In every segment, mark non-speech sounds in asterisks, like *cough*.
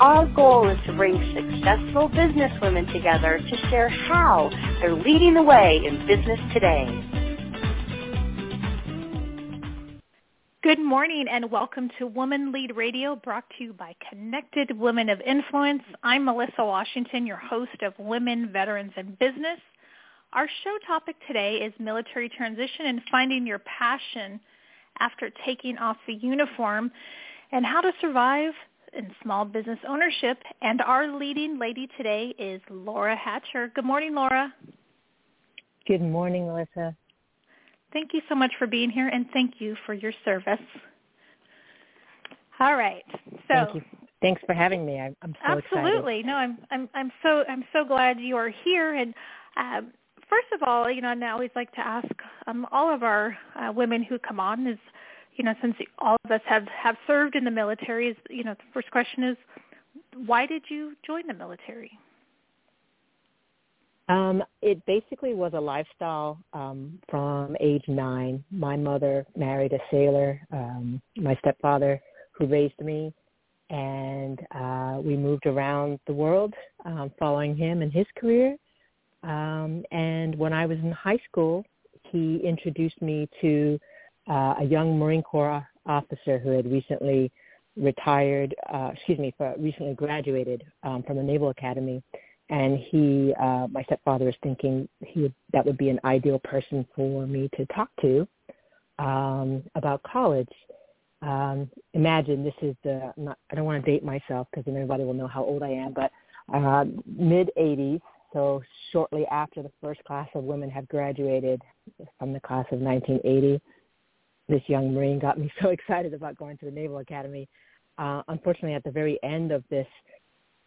Our goal is to bring successful businesswomen together to share how they're leading the way in business today. Good morning and welcome to Woman Lead Radio brought to you by Connected Women of Influence. I'm Melissa Washington, your host of Women, Veterans, and Business. Our show topic today is military transition and finding your passion after taking off the uniform and how to survive in small business ownership. And our leading lady today is Laura Hatcher. Good morning, Laura. Good morning, Melissa. Thank you so much for being here, and thank you for your service. All right. So thank you. Thanks for having me. I'm, I'm so absolutely. Excited. No, I'm I'm I'm so I'm so glad you are here. And uh, first of all, you know, I always like to ask um, all of our uh, women who come on is you know, since all of us have have served in the military, is you know, the first question is, why did you join the military? Um, it basically was a lifestyle um, from age nine. My mother married a sailor. Um, my stepfather, who raised me, and uh, we moved around the world um, following him and his career. Um, and when I was in high school, he introduced me to uh, a young Marine Corps officer who had recently retired, uh, excuse me, for, recently graduated um, from the Naval Academy, and he, uh, my stepfather was thinking he would, that would be an ideal person for me to talk to um, about college. Um, imagine this is the, not, I don't want to date myself because then everybody will know how old I am, but uh, mid 80s, so shortly after the first class of women have graduated from the class of 1980 this young Marine got me *laughs* so excited about going to the Naval Academy. Uh, unfortunately, at the very end of this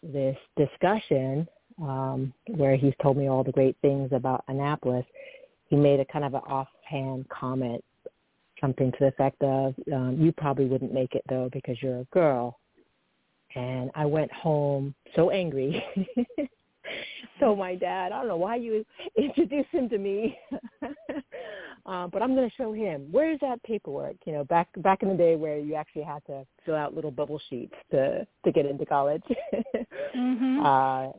this discussion, um, where he's told me all the great things about Annapolis, he made a kind of an offhand comment, something to the effect of, um, "You probably wouldn't make it though because you're a girl." And I went home so angry. *laughs* so my dad, I don't know why you introduced him to me. *laughs* Uh, but I'm going to show him. Where's that paperwork? You know, back back in the day where you actually had to fill out little bubble sheets to to get into college. *laughs* mm-hmm. uh,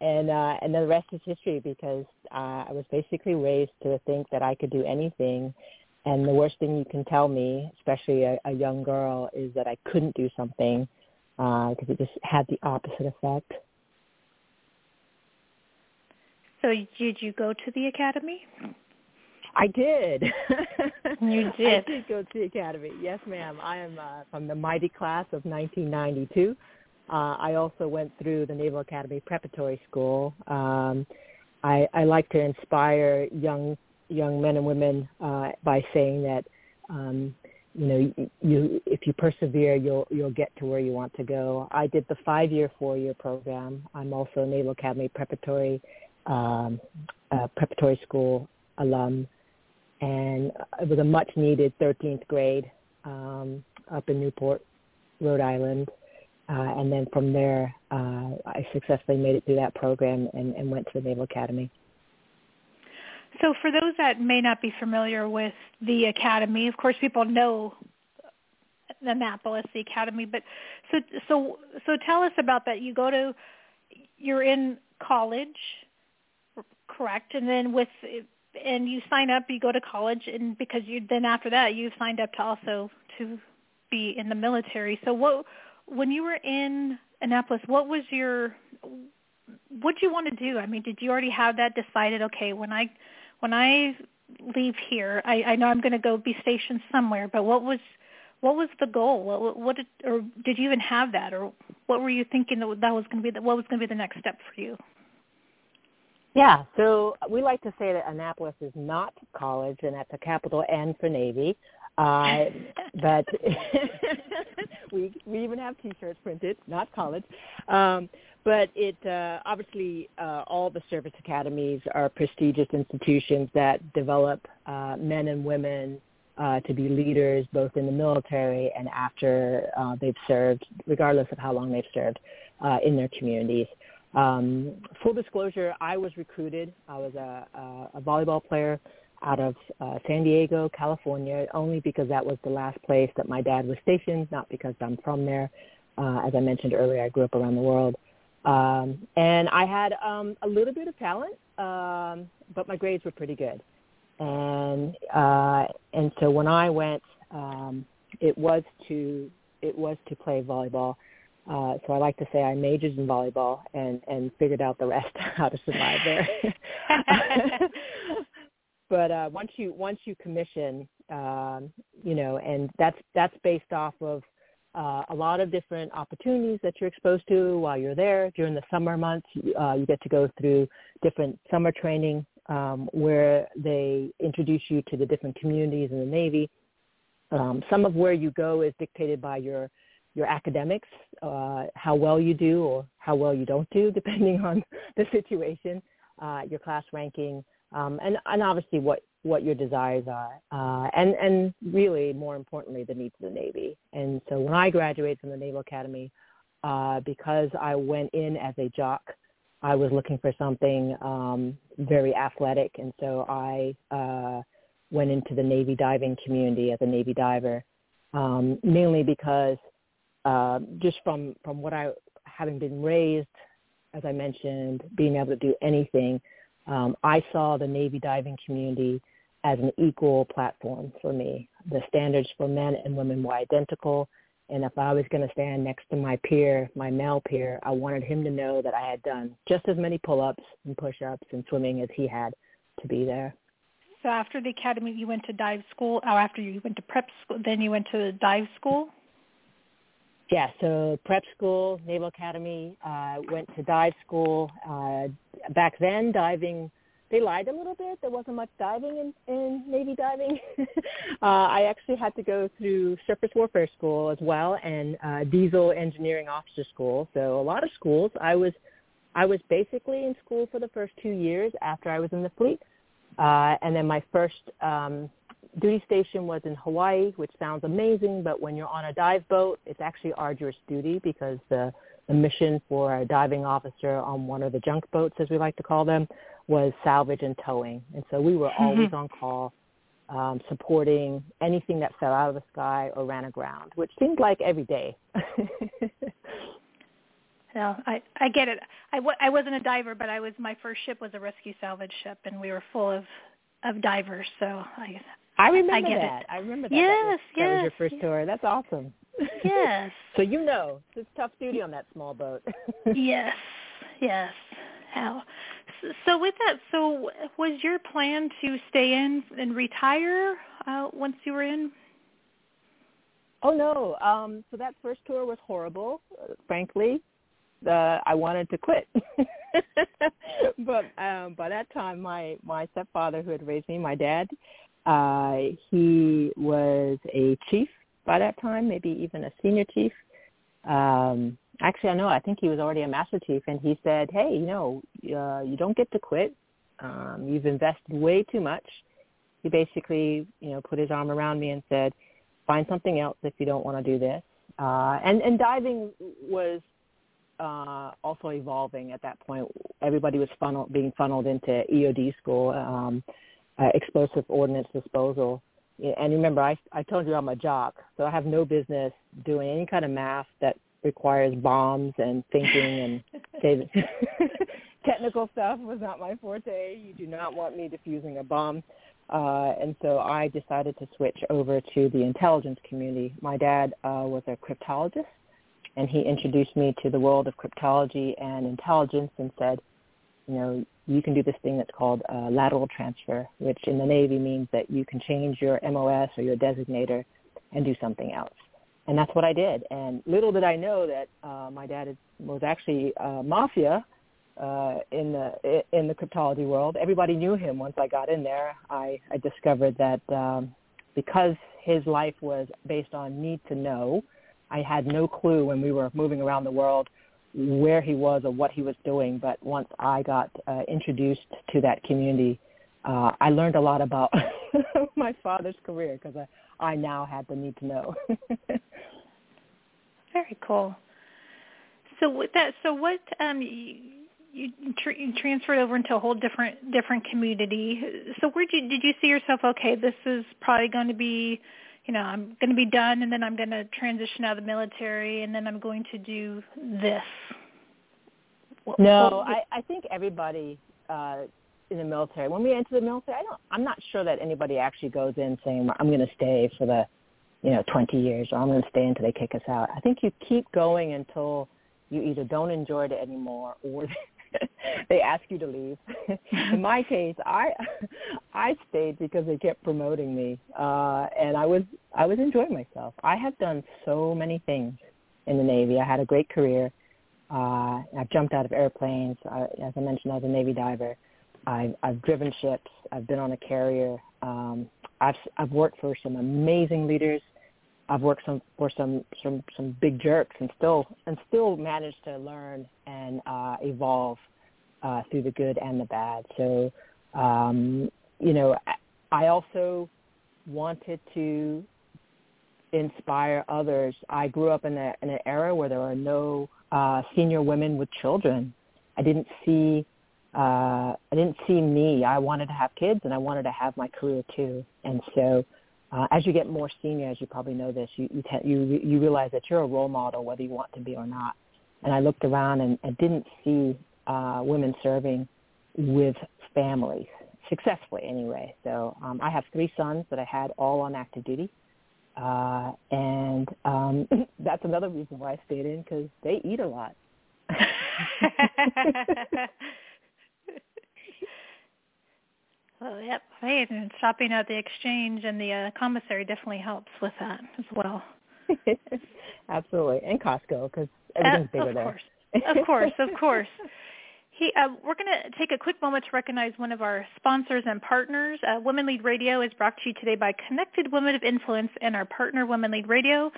and uh, and the rest is history because uh, I was basically raised to think that I could do anything. And the worst thing you can tell me, especially a, a young girl, is that I couldn't do something because uh, it just had the opposite effect. So did you go to the academy? I did. *laughs* You did. I did go to the academy. Yes, ma'am. I am uh, from the mighty class of 1992. Uh, I also went through the Naval Academy Preparatory School. Um, I, I like to inspire young young men and women uh, by saying that um, you know you, you if you persevere you'll you'll get to where you want to go. I did the five year four year program. I'm also a Naval Academy Preparatory um, uh, Preparatory School alum and it was a much needed 13th grade um, up in Newport, Rhode Island. Uh, and then from there, uh, I successfully made it through that program and, and went to the Naval Academy. So for those that may not be familiar with the academy, of course people know Annapolis, the academy, but so so so tell us about that. You go to you're in college, correct? And then with and you sign up, you go to college, and because you then after that you've signed up to also to be in the military. So what when you were in Annapolis, what was your what you want to do? I mean, did you already have that decided? Okay, when I when I leave here, I, I know I'm going to go be stationed somewhere. But what was what was the goal? What, what did, or did you even have that, or what were you thinking that that was going to be the, what was going to be the next step for you? Yeah, so we like to say that Annapolis is not college, and that's a capital N for Navy. Uh, but *laughs* we we even have T-shirts printed, not college. Um, but it uh, obviously uh, all the service academies are prestigious institutions that develop uh, men and women uh, to be leaders both in the military and after uh, they've served, regardless of how long they've served uh, in their communities. Um, full disclosure, I was recruited. I was a, a, a volleyball player out of uh, San Diego, California, only because that was the last place that my dad was stationed, not because I'm from there. Uh, as I mentioned earlier, I grew up around the world. Um, and I had um, a little bit of talent, um, but my grades were pretty good. And uh, and so when I went, um, it was to it was to play volleyball. Uh, so I like to say I majored in volleyball and and figured out the rest *laughs* how to survive there. *laughs* but uh, once you once you commission, um, you know, and that's that's based off of uh, a lot of different opportunities that you're exposed to while you're there. During the summer months, uh, you get to go through different summer training um, where they introduce you to the different communities in the Navy. Um, some of where you go is dictated by your your academics, uh, how well you do or how well you don't do, *laughs* depending on the situation, uh, your class ranking, um, and, and obviously what, what your desires are, uh, and, and really more importantly, the needs of the Navy. And so when I graduated from the Naval Academy, uh, because I went in as a jock, I was looking for something um, very athletic, and so I uh, went into the Navy diving community as a Navy diver, um, mainly because uh, just from from what I having been raised, as I mentioned, being able to do anything, um, I saw the Navy diving community as an equal platform for me. The standards for men and women were identical. And if I was going to stand next to my peer, my male peer, I wanted him to know that I had done just as many pull-ups and push-ups and swimming as he had to be there. So after the academy, you went to dive school, or after you went to prep school, then you went to dive school? Yeah, so prep school, Naval Academy, uh, went to dive school. Uh, back then, diving, they lied a little bit. There wasn't much diving in, in Navy diving. *laughs* uh, I actually had to go through surface warfare school as well and uh, diesel engineering officer school. So a lot of schools. I was, I was basically in school for the first two years after I was in the fleet. Uh, and then my first um, duty station was in Hawaii, which sounds amazing, but when you're on a dive boat, it's actually arduous duty because the, the mission for a diving officer on one of the junk boats, as we like to call them, was salvage and towing. And so we were mm-hmm. always on call um, supporting anything that fell out of the sky or ran aground, which seemed like every day. *laughs* no, I I get it. I w- I wasn't a diver, but I was my first ship was a rescue salvage ship, and we were full of of divers. So I I remember I that. It. I remember that. Yes, that was, yes. That was your first tour. That's awesome. Yes. *laughs* so you know, it's tough duty on that small boat. *laughs* yes. Yes. How? So with that, so was your plan to stay in and retire uh, once you were in? Oh no. Um, so that first tour was horrible, uh, frankly. Uh, I wanted to quit. *laughs* but um, by that time, my my stepfather, who had raised me, my dad, uh, he was a chief by that time, maybe even a senior chief. Um, actually, I know. I think he was already a master chief, and he said, "Hey, you know, uh, you don't get to quit. Um, you've invested way too much." He basically, you know, put his arm around me and said, "Find something else if you don't want to do this." Uh, and and diving was uh, also evolving at that point. Everybody was funnel, being funneled into EOD school. Um, uh, explosive ordnance disposal. And remember, I, I told you I'm a jock, so I have no business doing any kind of math that requires bombs and thinking and *laughs* *laughs* technical stuff was not my forte. You do not want me defusing a bomb. Uh, and so I decided to switch over to the intelligence community. My dad uh, was a cryptologist, and he introduced me to the world of cryptology and intelligence and said, you know, you can do this thing that's called uh, lateral transfer, which in the Navy means that you can change your MOS or your designator and do something else. And that's what I did. And little did I know that uh, my dad was actually uh, mafia uh, in the in the cryptology world. Everybody knew him once I got in there. I, I discovered that um, because his life was based on need to know, I had no clue when we were moving around the world where he was or what he was doing. But once I got uh, introduced to that community, uh, I learned a lot about *laughs* my father's career because I, I now had the need to know. *laughs* Very cool. So with that, so what um, you, you, tr- you transferred over into a whole different different community. So where did you, did you see yourself? Okay, this is probably going to be, you know, I'm going to be done, and then I'm going to transition out of the military, and then I'm going to do this. No, I, I think everybody uh, in the military. When we enter the military, I don't. I'm not sure that anybody actually goes in saying, "I'm going to stay for the, you know, 20 years," or "I'm going to stay until they kick us out." I think you keep going until you either don't enjoy it anymore or *laughs* *laughs* they ask you to leave. *laughs* In my case, I I stayed because they kept promoting me, uh, and I was I was enjoying myself. I have done so many things in the Navy. I had a great career. Uh, I've jumped out of airplanes. I, as I mentioned, I was a Navy diver. I've, I've driven ships. I've been on a carrier. Um, I've I've worked for some amazing leaders I've worked some for some some some big jerks and still and still managed to learn and uh, evolve uh, through the good and the bad. So um, you know, I also wanted to inspire others. I grew up in, a, in an era where there were no uh, senior women with children. I didn't see uh, I didn't see me. I wanted to have kids and I wanted to have my career too. And so uh, as you get more senior, as you probably know this, you you, te- you you realize that you're a role model whether you want to be or not. And I looked around and, and didn't see uh, women serving with families successfully anyway. So um, I have three sons that I had all on active duty. Uh, and um, *laughs* that's another reason why I stayed in because they eat a lot. *laughs* *laughs* Well, yep. Hey, and shopping at the exchange and the uh, commissary definitely helps with that as well. *laughs* Absolutely, and Costco because everything's uh, bigger of there. Course. of course, of course. *laughs* He, uh, we're going to take a quick moment to recognize one of our sponsors and partners. Uh, Women Lead Radio is brought to you today by Connected Women of Influence and our partner, Women Lead Radio.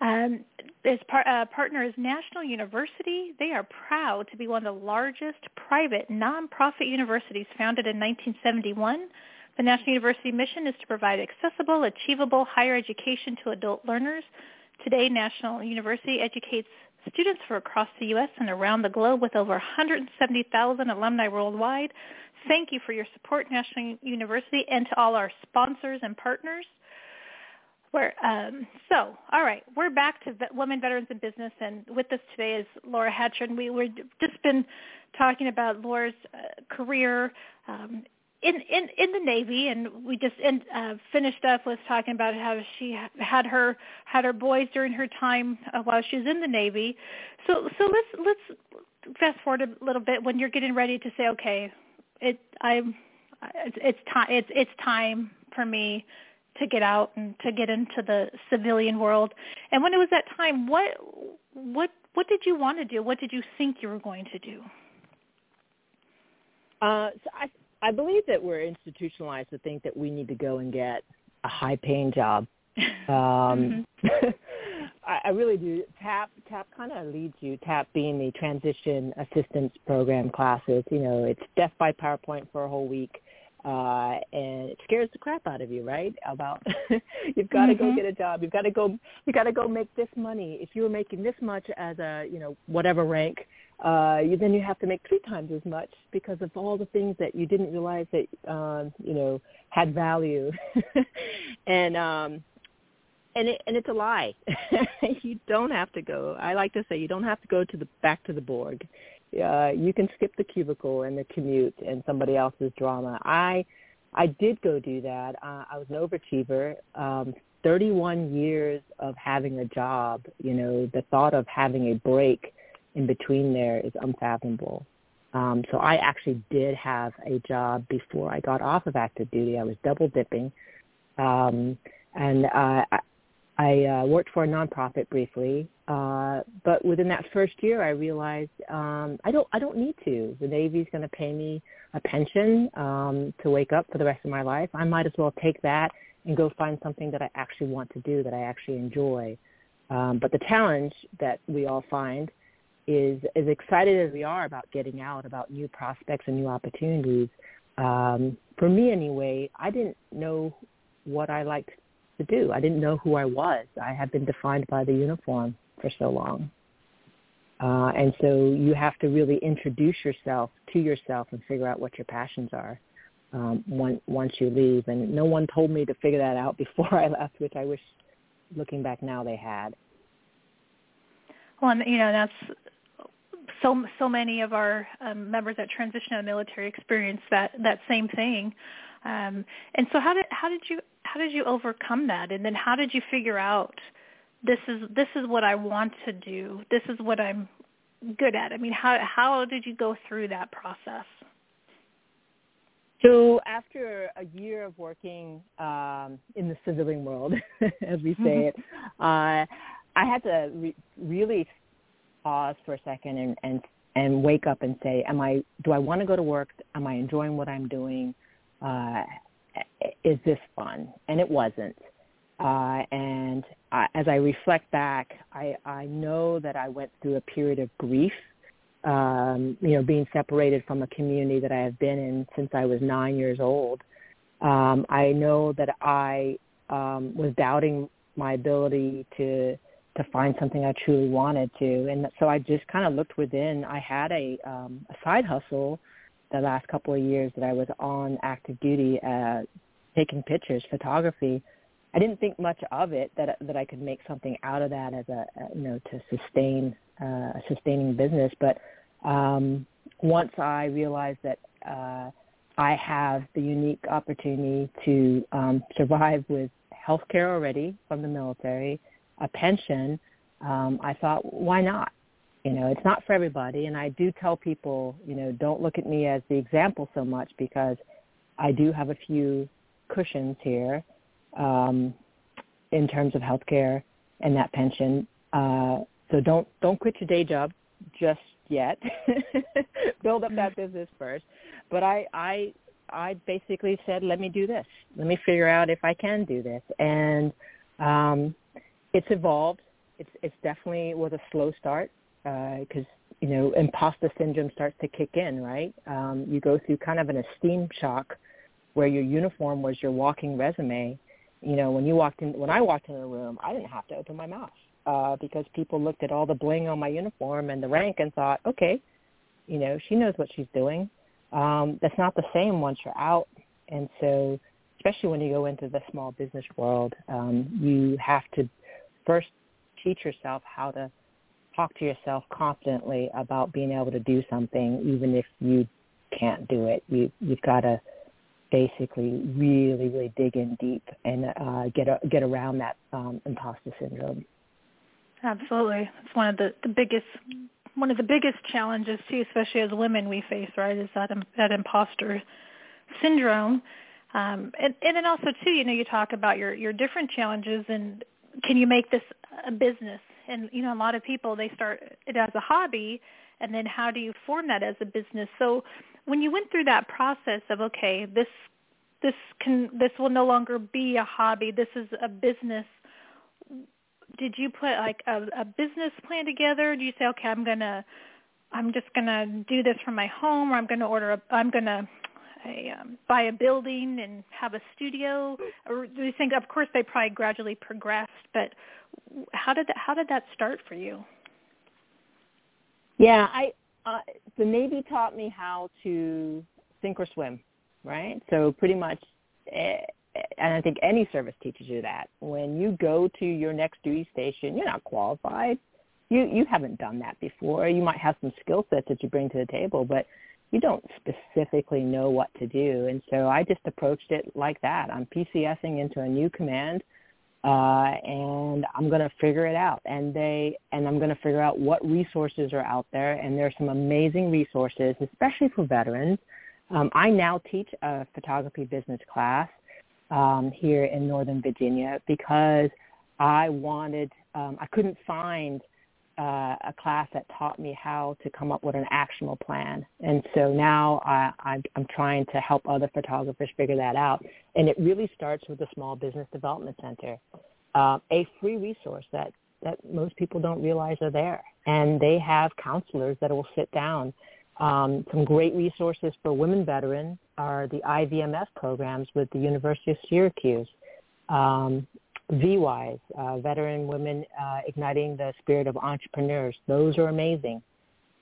Um, his par- uh, partner is National University. They are proud to be one of the largest private nonprofit universities founded in 1971. The National University mission is to provide accessible, achievable higher education to adult learners. Today, National University educates students from across the U.S. and around the globe with over 170,000 alumni worldwide. Thank you for your support, National University, and to all our sponsors and partners. We're, um, so, all right, we're back to Women Veterans in Business, and with us today is Laura Hatcher, and we were just been talking about Laura's uh, career um, in in in the Navy, and we just uh, finished up with talking about how she had her had her boys during her time uh, while she was in the Navy. So so let's let's fast forward a little bit when you're getting ready to say, okay, it I'm it's, it's time it's it's time for me to get out and to get into the civilian world. And when it was that time, what what what did you want to do? What did you think you were going to do? Uh, so I I believe that we're institutionalized to think that we need to go and get a high paying job. *laughs* Um, mm-hmm. *laughs* I, I really do. TAP TAP kind of leads you. TAP being the transition assistance program classes. You know, it's deaf by PowerPoint for a whole week, uh, and it scares the crap out of you, right? About *laughs* you've got to mm-hmm. go get a job. You've got to go. You got to go make this money. If you were making this much as a you know whatever rank, uh, you, then you have to make three times as much because of all the things that you didn't realize that um, you know had value, *laughs* and um, and it, and it's a lie. *laughs* you don't have to go. I like to say you don't have to go to the back to the Borg. Uh, you can skip the cubicle and the commute and somebody else's drama. I I did go do that. Uh, I was an overachiever. Um, 31 years of having a job. You know, the thought of having a break in between there is unfathomable. Um, so I actually did have a job before I got off of active duty. I was double dipping, um, and uh, I, I uh, worked for a nonprofit briefly. Uh, but within that first year, I realized um, I don't I don't need to. The Navy's going to pay me a pension um, to wake up for the rest of my life. I might as well take that and go find something that I actually want to do that I actually enjoy. Um, but the challenge that we all find is as excited as we are about getting out, about new prospects and new opportunities. Um, for me, anyway, I didn't know what I liked to do. I didn't know who I was. I had been defined by the uniform for so long. Uh, and so you have to really introduce yourself to yourself and figure out what your passions are um, once, once you leave. And no one told me to figure that out *laughs* before I left, which I wish, looking back now, they had. Well, and you know that's so so many of our um, members that transition out of military experience that that same thing. Um, and so, how did how did you how did you overcome that? And then, how did you figure out this is this is what I want to do. This is what I'm good at. I mean, how how did you go through that process? So after a year of working um, in the civilian world, *laughs* as we say it, *laughs* uh, I had to re- really pause for a second and, and and wake up and say, "Am I? Do I want to go to work? Am I enjoying what I'm doing? Uh, is this fun?" And it wasn't. Uh, and I, as I reflect back, I, I know that I went through a period of grief, um, you know, being separated from a community that I have been in since I was nine years old. Um, I know that I um, was doubting my ability to to find something I truly wanted to, and so I just kind of looked within. I had a, um, a side hustle the last couple of years that I was on active duty, uh, taking pictures, photography I didn't think much of it that that I could make something out of that as a, you know to sustain uh, a sustaining business. But um, once I realized that uh, I have the unique opportunity to um, survive with health care already from the military, a pension, um, I thought, why not? You know, it's not for everybody. And I do tell people, you know, don't look at me as the example so much because I do have a few cushions here um, in terms of health care and that pension. Uh, so don't don't quit your day job just yet. *laughs* Build up that business first. But I I I basically said, let me do this. Let me figure out if I can do this. And um, it's evolved. It's it's definitely was a slow start because uh, you know imposter syndrome starts to kick in. Right? Um, you go through kind of an esteem shock where your uniform was your walking resume you know, when you walked in, when I walked in the room, I didn't have to open my mouth uh, because people looked at all the bling on my uniform and the rank and thought, okay, you know, she knows what she's doing. Um, that's not the same once you're out, and so especially when you go into the small business world, um, you have to first teach yourself how to talk to yourself confidently about being able to do something, even if you can't do it. You you've got to basically really, really dig in deep and uh, get a, get around that um, imposter syndrome. Absolutely, it's one of the, the biggest one of the biggest challenges too, especially as women we face, right? Is that that imposter syndrome, um, and and then also too, you know, you talk about your your different challenges and can you make this a business? And you know, a lot of people they start it as a hobby, and then how do you form that as a business? So when you went through that process of okay, this this can this will no longer be a hobby. This is a business. Did you put like a, a business plan together? Do you say, okay, I'm gonna, I'm just gonna do this from my home, or I'm gonna order a, I'm gonna a, um, buy a building and have a studio? Or do you think, of course, they probably gradually progressed, but how did that, how did that start for you? Yeah, I uh, the Navy taught me how to sink or swim, right? So pretty much, eh, and I think any service teaches you that. When you go to your next duty station, you're not qualified. You you haven't done that before. You might have some skill sets that you bring to the table, but you don't specifically know what to do. And so I just approached it like that. I'm PCSing into a new command uh, and I'm going to figure it out. And they and I'm going to figure out what resources are out there. And there are some amazing resources, especially for veterans. Um, I now teach a photography business class um, here in Northern Virginia because I wanted um, I couldn't find uh, a class that taught me how to come up with an actionable plan. And so now I, I, I'm trying to help other photographers figure that out. And it really starts with the Small Business Development Center, uh, a free resource that that most people don't realize are there. And they have counselors that will sit down. Um, some great resources for women veterans are the IVMF programs with the University of Syracuse. Um, VWise, uh, Veteran Women uh, Igniting the Spirit of Entrepreneurs. Those are amazing.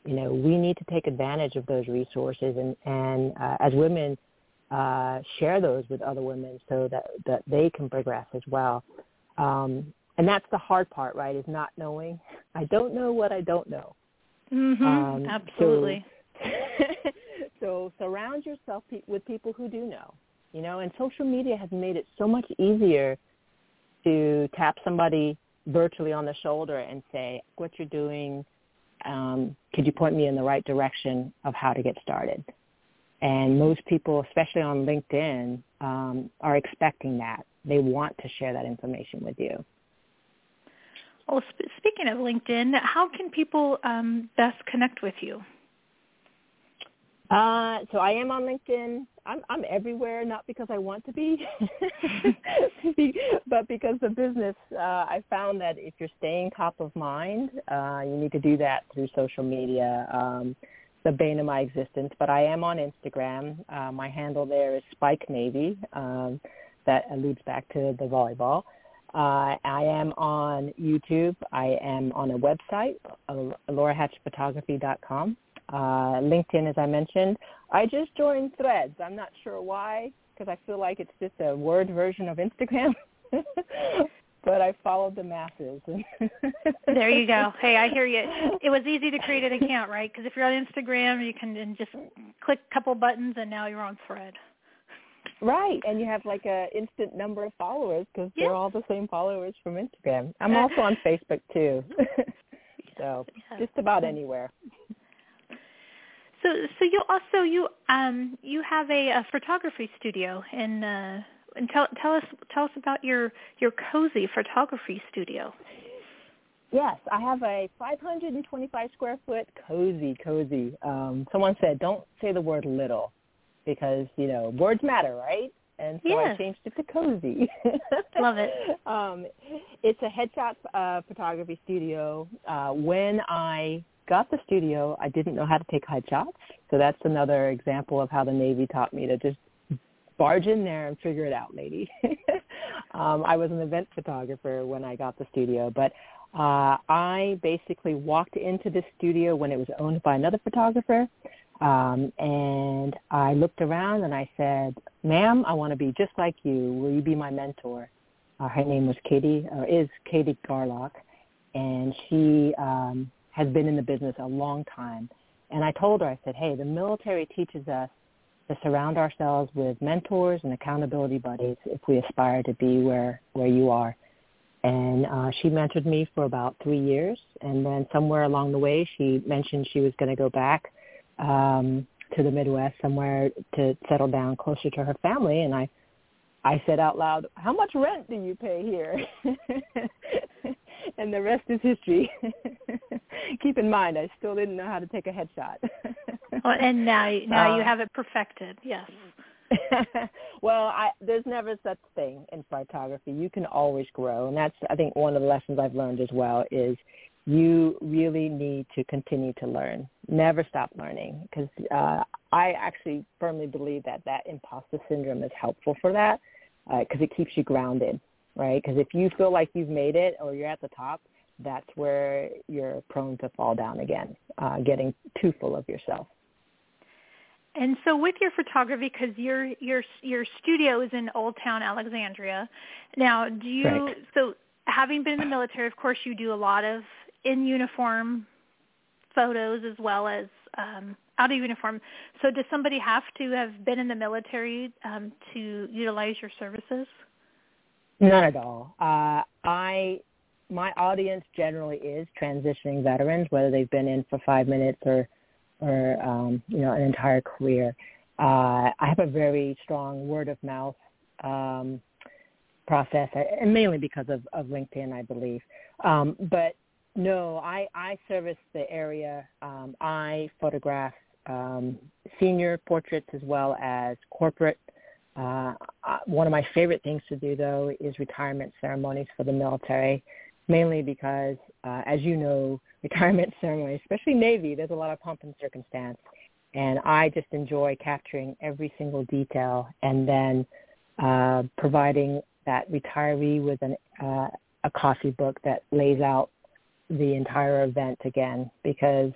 You know, we need to take advantage of those resources and, and uh, as women, uh, share those with other women so that, that they can progress as well. Um, and that's the hard part, right, is not knowing. I don't know what I don't know. Mm-hmm. Um, Absolutely. So, *laughs* so surround yourself pe- with people who do know, you know, and social media has made it so much easier to tap somebody virtually on the shoulder and say, what you're doing, um, could you point me in the right direction of how to get started? And most people, especially on LinkedIn, um, are expecting that. They want to share that information with you. Well, sp- speaking of LinkedIn, how can people um, best connect with you? Uh, so I am on LinkedIn. I'm I'm everywhere, not because I want to be, *laughs* but because the business. Uh, I found that if you're staying top of mind, uh, you need to do that through social media. Um, the bane of my existence, but I am on Instagram. Uh, my handle there is Spike Navy. Um, that alludes back to the volleyball. Uh, I am on YouTube. I am on a website, uh, laurahatcherphotography.com uh, LinkedIn, as I mentioned. I just joined Threads. I'm not sure why, because I feel like it's just a word version of Instagram. *laughs* but I followed the masses. *laughs* there you go. Hey, I hear you. It was easy to create an account, right? Because if you're on Instagram, you can just click a couple buttons, and now you're on Thread. Right, and you have like a instant number of followers because yeah. they're all the same followers from Instagram. I'm also on Facebook too, *laughs* so yeah. just about anywhere. So, so you also you um you have a, a photography studio in uh, and tell tell us tell us about your your cozy photography studio. Yes, I have a 525 square foot cozy cozy. Um, someone said don't say the word little because you know words matter, right? And so yes. I changed it to cozy. *laughs* Love it. *laughs* um, it's a headshot uh, photography studio. Uh, when I got the studio, I didn't know how to take high shots. So that's another example of how the Navy taught me to just barge in there and figure it out, lady. *laughs* um, I was an event photographer when I got the studio, but uh, I basically walked into the studio when it was owned by another photographer. Um, and I looked around and I said, ma'am, I want to be just like you. Will you be my mentor? Uh, her name was Katie, or is Katie Garlock. And she um, has been in the business a long time. And I told her, I said, hey, the military teaches us to surround ourselves with mentors and accountability buddies if we aspire to be where, where you are. And uh, she mentored me for about three years. And then somewhere along the way, she mentioned she was going to go back um, to the Midwest somewhere to settle down closer to her family. And I, I said out loud, how much rent do you pay here? *laughs* and the rest is history. *laughs* Keep in mind, I still didn't know how to take a headshot. well, and now *laughs* now uh, you have it perfected. Yes. *laughs* well, I, there's never such thing in photography. You can always grow, and that's I think one of the lessons I've learned as well is you really need to continue to learn. Never stop learning because uh, I actually firmly believe that that imposter syndrome is helpful for that because uh, it keeps you grounded right? Because if you feel like you've made it or you're at the top, that's where you're prone to fall down again, uh, getting too full of yourself. And so, with your photography, because your your your studio is in Old Town Alexandria, now do you? Right. So, having been in the military, of course, you do a lot of in uniform photos as well as um, out of uniform. So, does somebody have to have been in the military um, to utilize your services? Not at all. Uh, I my audience generally is transitioning veterans, whether they've been in for five minutes or or um, you know an entire career. Uh, I have a very strong word of mouth um, process, and mainly because of, of LinkedIn, I believe. Um, but no, I, I service the area. Um, I photograph um, senior portraits as well as corporate uh, uh, one of my favorite things to do, though, is retirement ceremonies for the military. mainly because, uh, as you know, *laughs* retirement ceremony, especially Navy, there's a lot of pomp and circumstance. And I just enjoy capturing every single detail and then uh, providing that retiree with an, uh, a coffee book that lays out the entire event again because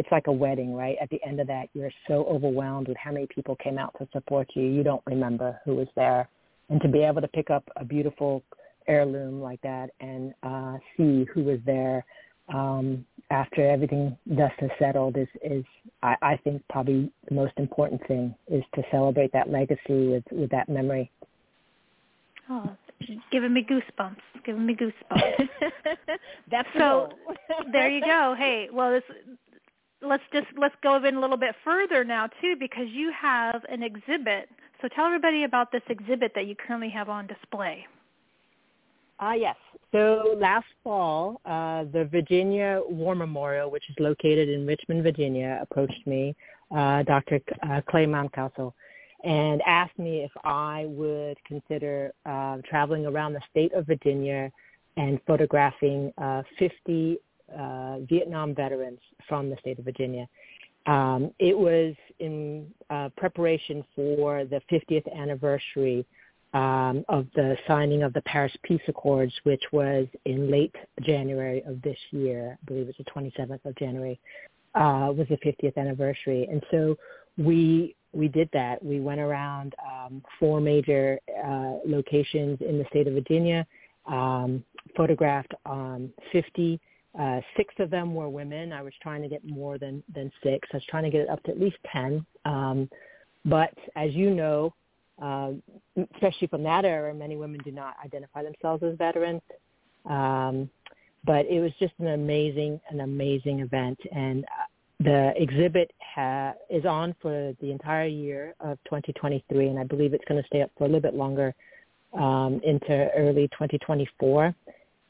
it's like a wedding, right? At the end of that, you're so overwhelmed with how many people came out to support you. You don't remember who was there. And to be able to pick up a beautiful heirloom like that and uh, see who was there um, after everything dust has settled is, is I, I think, probably the most important thing is to celebrate that legacy with, with that memory. Oh, giving me goosebumps. Giving me goosebumps. *laughs* That's so. there you go. Hey, well, this, let's just let's go in a little bit further now too, because you have an exhibit. So tell everybody about this exhibit that you currently have on display. Ah, uh, yes. So last fall, uh, the Virginia War Memorial, which is located in Richmond, Virginia, approached me, uh, Dr. Uh, Clay Mountcastle, and asked me if I would consider uh, traveling around the state of Virginia and photographing uh, 50 uh, Vietnam veterans from the state of Virginia. Um, it was in uh, preparation for the 50th anniversary um, of the signing of the Paris Peace Accords, which was in late January of this year. I believe it's the 27th of January. Uh, was the 50th anniversary, and so we we did that. We went around um, four major uh, locations in the state of Virginia, um, photographed um, 50. Uh, six of them were women. I was trying to get more than than six. I was trying to get it up to at least ten. Um, but as you know, uh, especially from that era, many women do not identify themselves as veterans. Um, but it was just an amazing, an amazing event, and uh, the exhibit ha- is on for the entire year of 2023, and I believe it's going to stay up for a little bit longer um, into early 2024.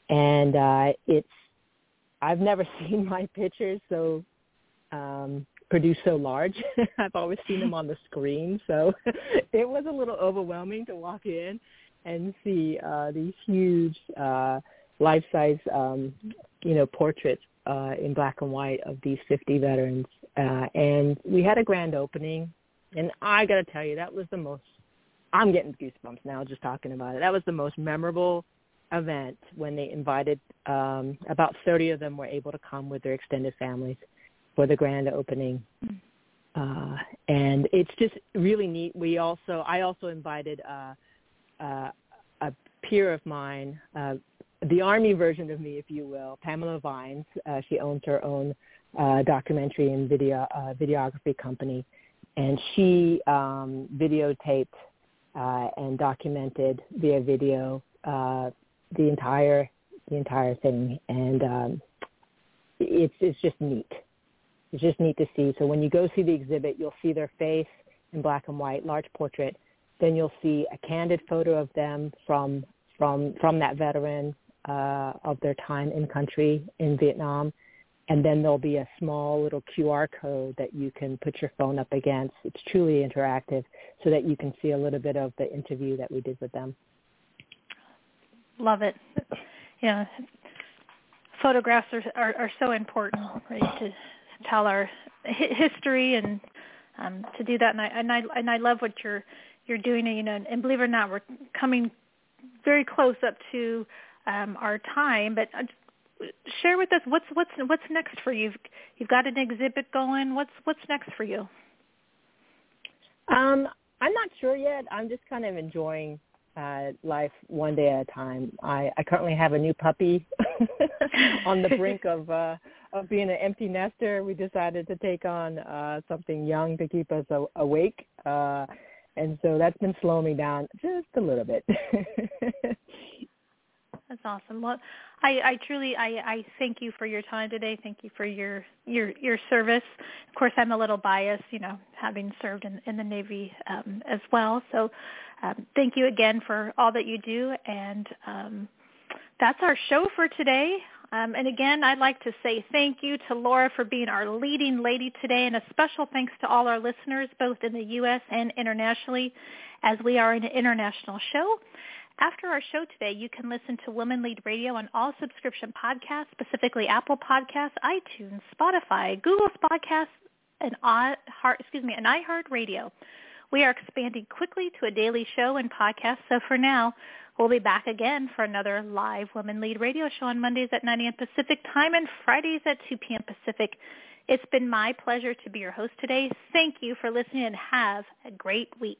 And uh, it's I've never *laughs* seen my pictures so um, produced so large. *laughs* I've always seen them on the screen, so *laughs* it was a little overwhelming to walk in and see uh, these huge uh, life-size, um, you know, portraits uh, in black and white of these 50 veterans. Uh, and we had a grand opening, and I got to tell you, that was the most. I'm getting goosebumps now just talking about it. That was the most memorable event when they invited um, about 30 of them were able to come with their extended families for the grand opening. Uh, and it's just really neat. We also, I also invited uh, uh, a peer of mine, uh, the army version of me, if you will, Pamela Vines. Uh, she owns her own uh, documentary and video uh, videography company, and she um, videotaped uh, and documented via video uh, the entire the entire thing, and um, it's it's just neat. It's just neat to see. So when you go see the exhibit, you'll see their face in black and white, large portrait. Then you'll see a candid photo of them from from from that veteran uh, of their time in country in Vietnam. And then there'll be a small little QR code that you can put your phone up against. It's truly interactive so that you can see a little bit of the interview that we did with them. Love it. Yeah. Photographs are, are, are so important, right, to tell our history and um, to do that. And I and I and I love what you're you're doing. You know, and believe it or not, we're coming very close up to um, our time. But uh, share with us what's what's what's next for you. You've, got an exhibit going. What's what's next for you? Um, I'm not sure yet. I'm just kind of enjoying uh, life one day at a time. I, I currently have a new puppy *laughs* on the brink of uh, of being an empty nester. We decided to take on uh, something young to keep us a- awake, uh, and so that's been slowing me down just a little bit. *laughs* that's awesome. Well, I, I truly I, I thank you for your time today. Thank you for your your your service. Of course, I'm a little biased, you know, having served in, in the Navy um, as well. So, um, thank you again for all that you do. And um, that's our show for today. Um, and again, I'd like to say thank you to Laura for being our leading lady today, and a special thanks to all our listeners, both in the U.S. and internationally, as we are an international show. After our show today, you can listen to Women Lead Radio on all subscription podcasts, specifically Apple Podcasts, iTunes, Spotify, Google Podcasts, and iHeart, excuse me, and iHeartRadio. We are expanding quickly to a daily show and podcast, so for now, we'll be back again for another live Women Lead Radio show on Mondays at 9 a.m. Pacific time and Fridays at 2 p.m. Pacific. It's been my pleasure to be your host today. Thank you for listening and have a great week.